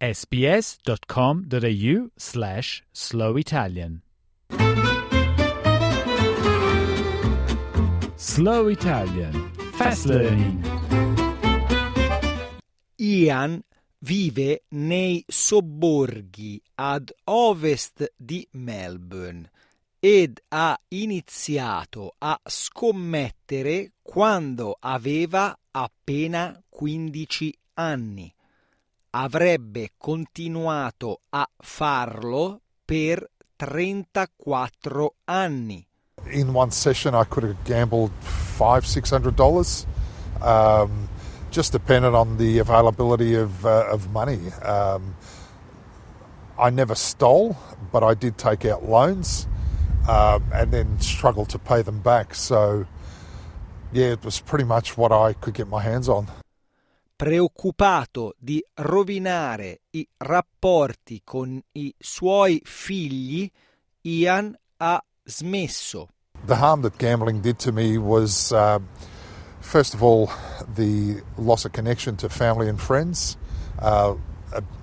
sbs.com.au slash slow Italian. Slow Italian. Fast Learning. Ian vive nei sobborghi ad ovest di Melbourne ed ha iniziato a scommettere quando aveva appena 15 anni. Avrebbe continuato a farlo per 34 anni. In one session, I could have gambled five, six hundred dollars. Um, just depended on the availability of uh, of money. Um, I never stole, but I did take out loans, um, and then struggled to pay them back. So, yeah, it was pretty much what I could get my hands on. Preoccupato di rovinare i rapporti con i suoi figli, Ian ha smesso. The harm that gambling did to me was, uh, first of all, the loss of connection to family and friends, uh,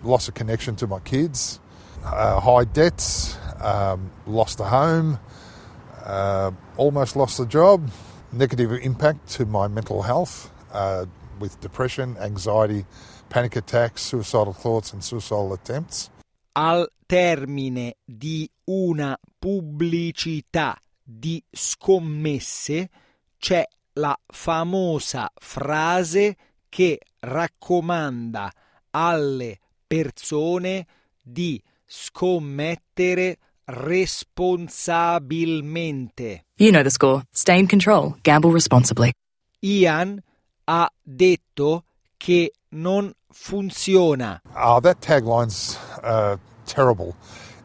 loss of connection to my kids, uh, high debts, um, lost a home, uh, almost lost a job, negative impact to my mental health uh, with depression, anxiety, panic attacks, suicidal thoughts, and suicidal attempts. Al termine di una pubblicità di scommesse c'è la famosa frase che raccomanda alle persone di scommettere responsabilmente. You know the score. Stay in control. Gamble responsibly. Ian ha detto che non funziona. Uh, that tagline's uh, terrible.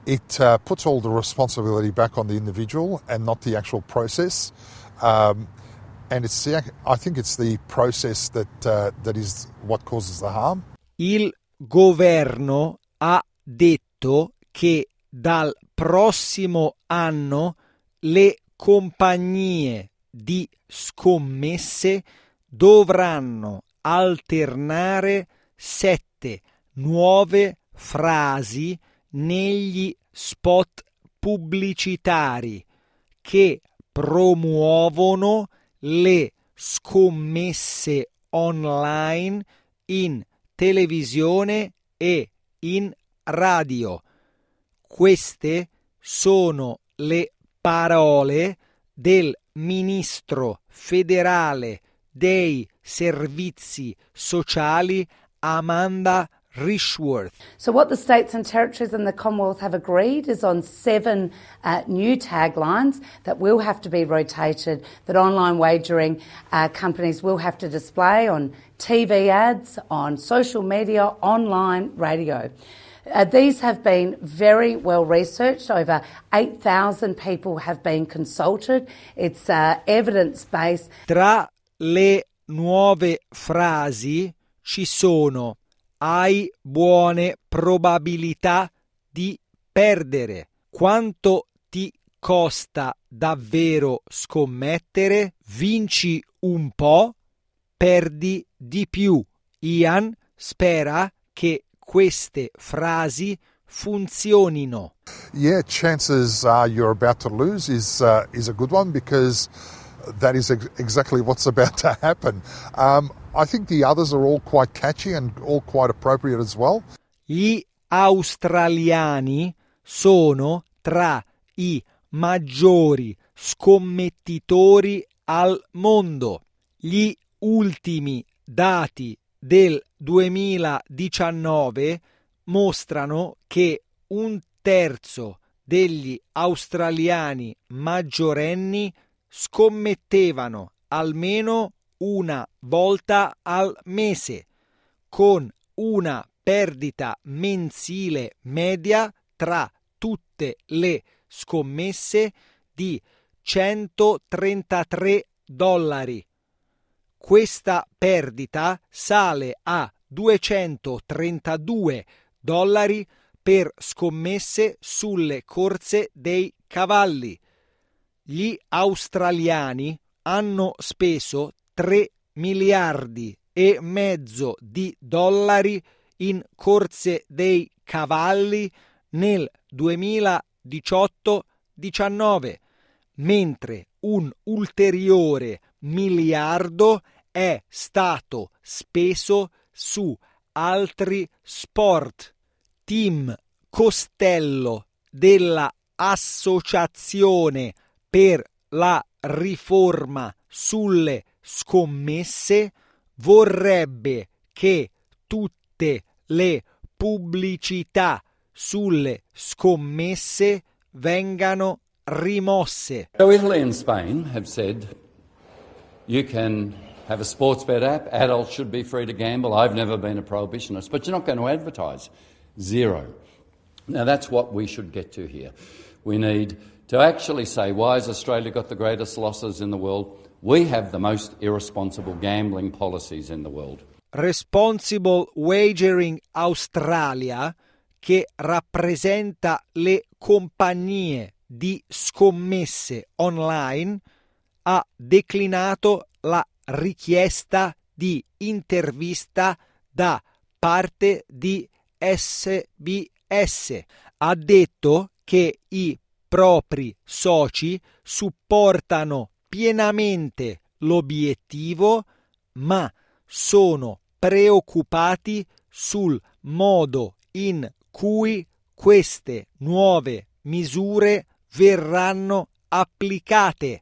It uh, puts all the responsibility back on the individual and not the actual process. Um, and it's the, I think it's the process that uh, that is what causes the harm. Il governo ha detto che dal prossimo anno le compagnie di scommesse dovranno alternare sette nuove frasi negli spot pubblicitari che promuovono le scommesse online in televisione e in radio. Queste sono le parole del ministro federale dei servizi sociali Amanda Rishworth. So, what the states and territories and the Commonwealth have agreed is on seven uh, new taglines that will have to be rotated, that online wagering uh, companies will have to display on TV ads, on social media, online, radio. Uh, these have been very well researched. Over 8,000 people have been consulted. It's uh, evidence based. Tra le nuove frasi ci sono hai buone probabilità di perdere. Quanto ti costa davvero scommettere? Vinci un po', perdi di più. Ian spera che queste frasi funzionino. Yeah, chances are you're about to lose is uh, is a good one because that is ex- exactly what's about to happen. Um, I think the others are all quite catchy and all quite appropriate as well. Gli australiani sono tra i maggiori scommettitori al mondo. Gli ultimi dati del 2019 mostrano che un terzo degli australiani maggiorenni scommettevano almeno una volta al mese, con una perdita mensile media tra tutte le scommesse di 133 dollari. Questa perdita sale a 232 dollari per scommesse sulle corse dei cavalli. Gli australiani hanno speso 3 miliardi e mezzo di dollari in corse dei cavalli nel 2018-19, mentre un ulteriore miliardo è stato speso su altri sport. Tim Costello della Associazione per la riforma sulle scommesse vorrebbe che tutte le pubblicità sulle scommesse vengano rimosse. So Italy and Spain have said you can have a sports bet app, adults should be free to gamble. I've never been a prohibitionist, but you're not going to advertise. Zero. Now that's what we should get to here. We need to actually say why has Australia got the greatest losses in the world? We have the most irresponsible gambling policies in the world. Responsible Wagering Australia, che rappresenta le compagnie di scommesse online, ha declinato la richiesta di intervista da parte di SBS. Ha detto che i propri soci supportano pienamente l'obiettivo, ma sono preoccupati sul modo in cui queste nuove misure verranno applicate.